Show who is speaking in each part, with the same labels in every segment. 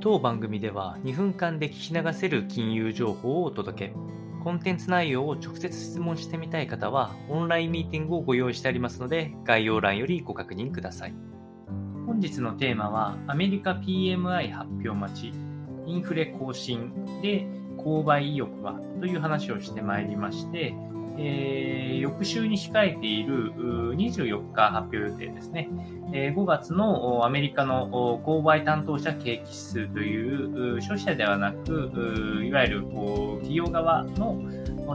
Speaker 1: 当番組では2分間で聞き流せる金融情報をお届け。コンテンツ内容を直接質問してみたい方は、オンラインミーティングをご用意してありますので、概要欄よりご確認ください。本日のテーマは、アメリカ PMI 発表待ち、インフレ更新で購買意欲はという話をしてまいりまして、えー、翌週に控えている24日発表予定ですね。えー、5月のアメリカの購買担当者景気指数という消費者ではなく、いわゆるこう企業側の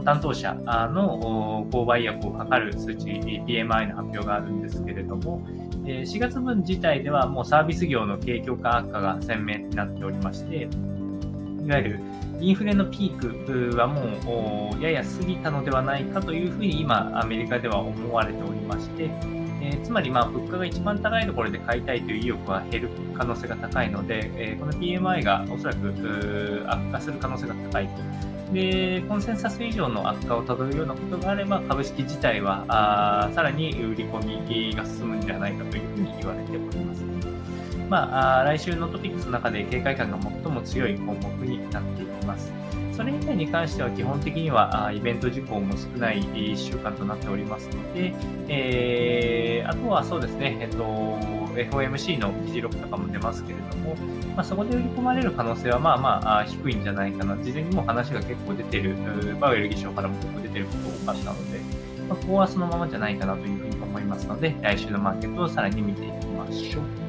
Speaker 1: 担当者の購買意欲を測る数値 PMI の発表があるんですけれども、4月分自体ではもうサービス業の景況感悪化が鮮明になっておりまして、いわゆるインフレのピークはもうやや過ぎたのではないかというふうに今、アメリカでは思われておりまして、え、つまりまあ物価が一番高いところで買いたいという意欲は減る可能性が高いので、えー、この PMI がおそらく悪化する可能性が高いと。で、コンセンサス以上の悪化をたどるようなことがあれば、株式自体はあさらに売り込みが進むんじゃないかというふうに言われております。まあ、来週のトピックスの中で警戒感が最も強い項目になっています。それ以外に関しては基本的にはイベント事項も少ない1週間となっておりますので、えー、あとはそうですね、えっと、FOMC の議事録とかも出ますけれども、まあ、そこで売り込まれる可能性はまあまあ低いんじゃないかな。事前にも話が結構出てる、バウエル議長からも結構出てることが多かったので、まあ、ここはそのままじゃないかなというふうに思いますので、来週のマーケットをさらに見ていきましょう。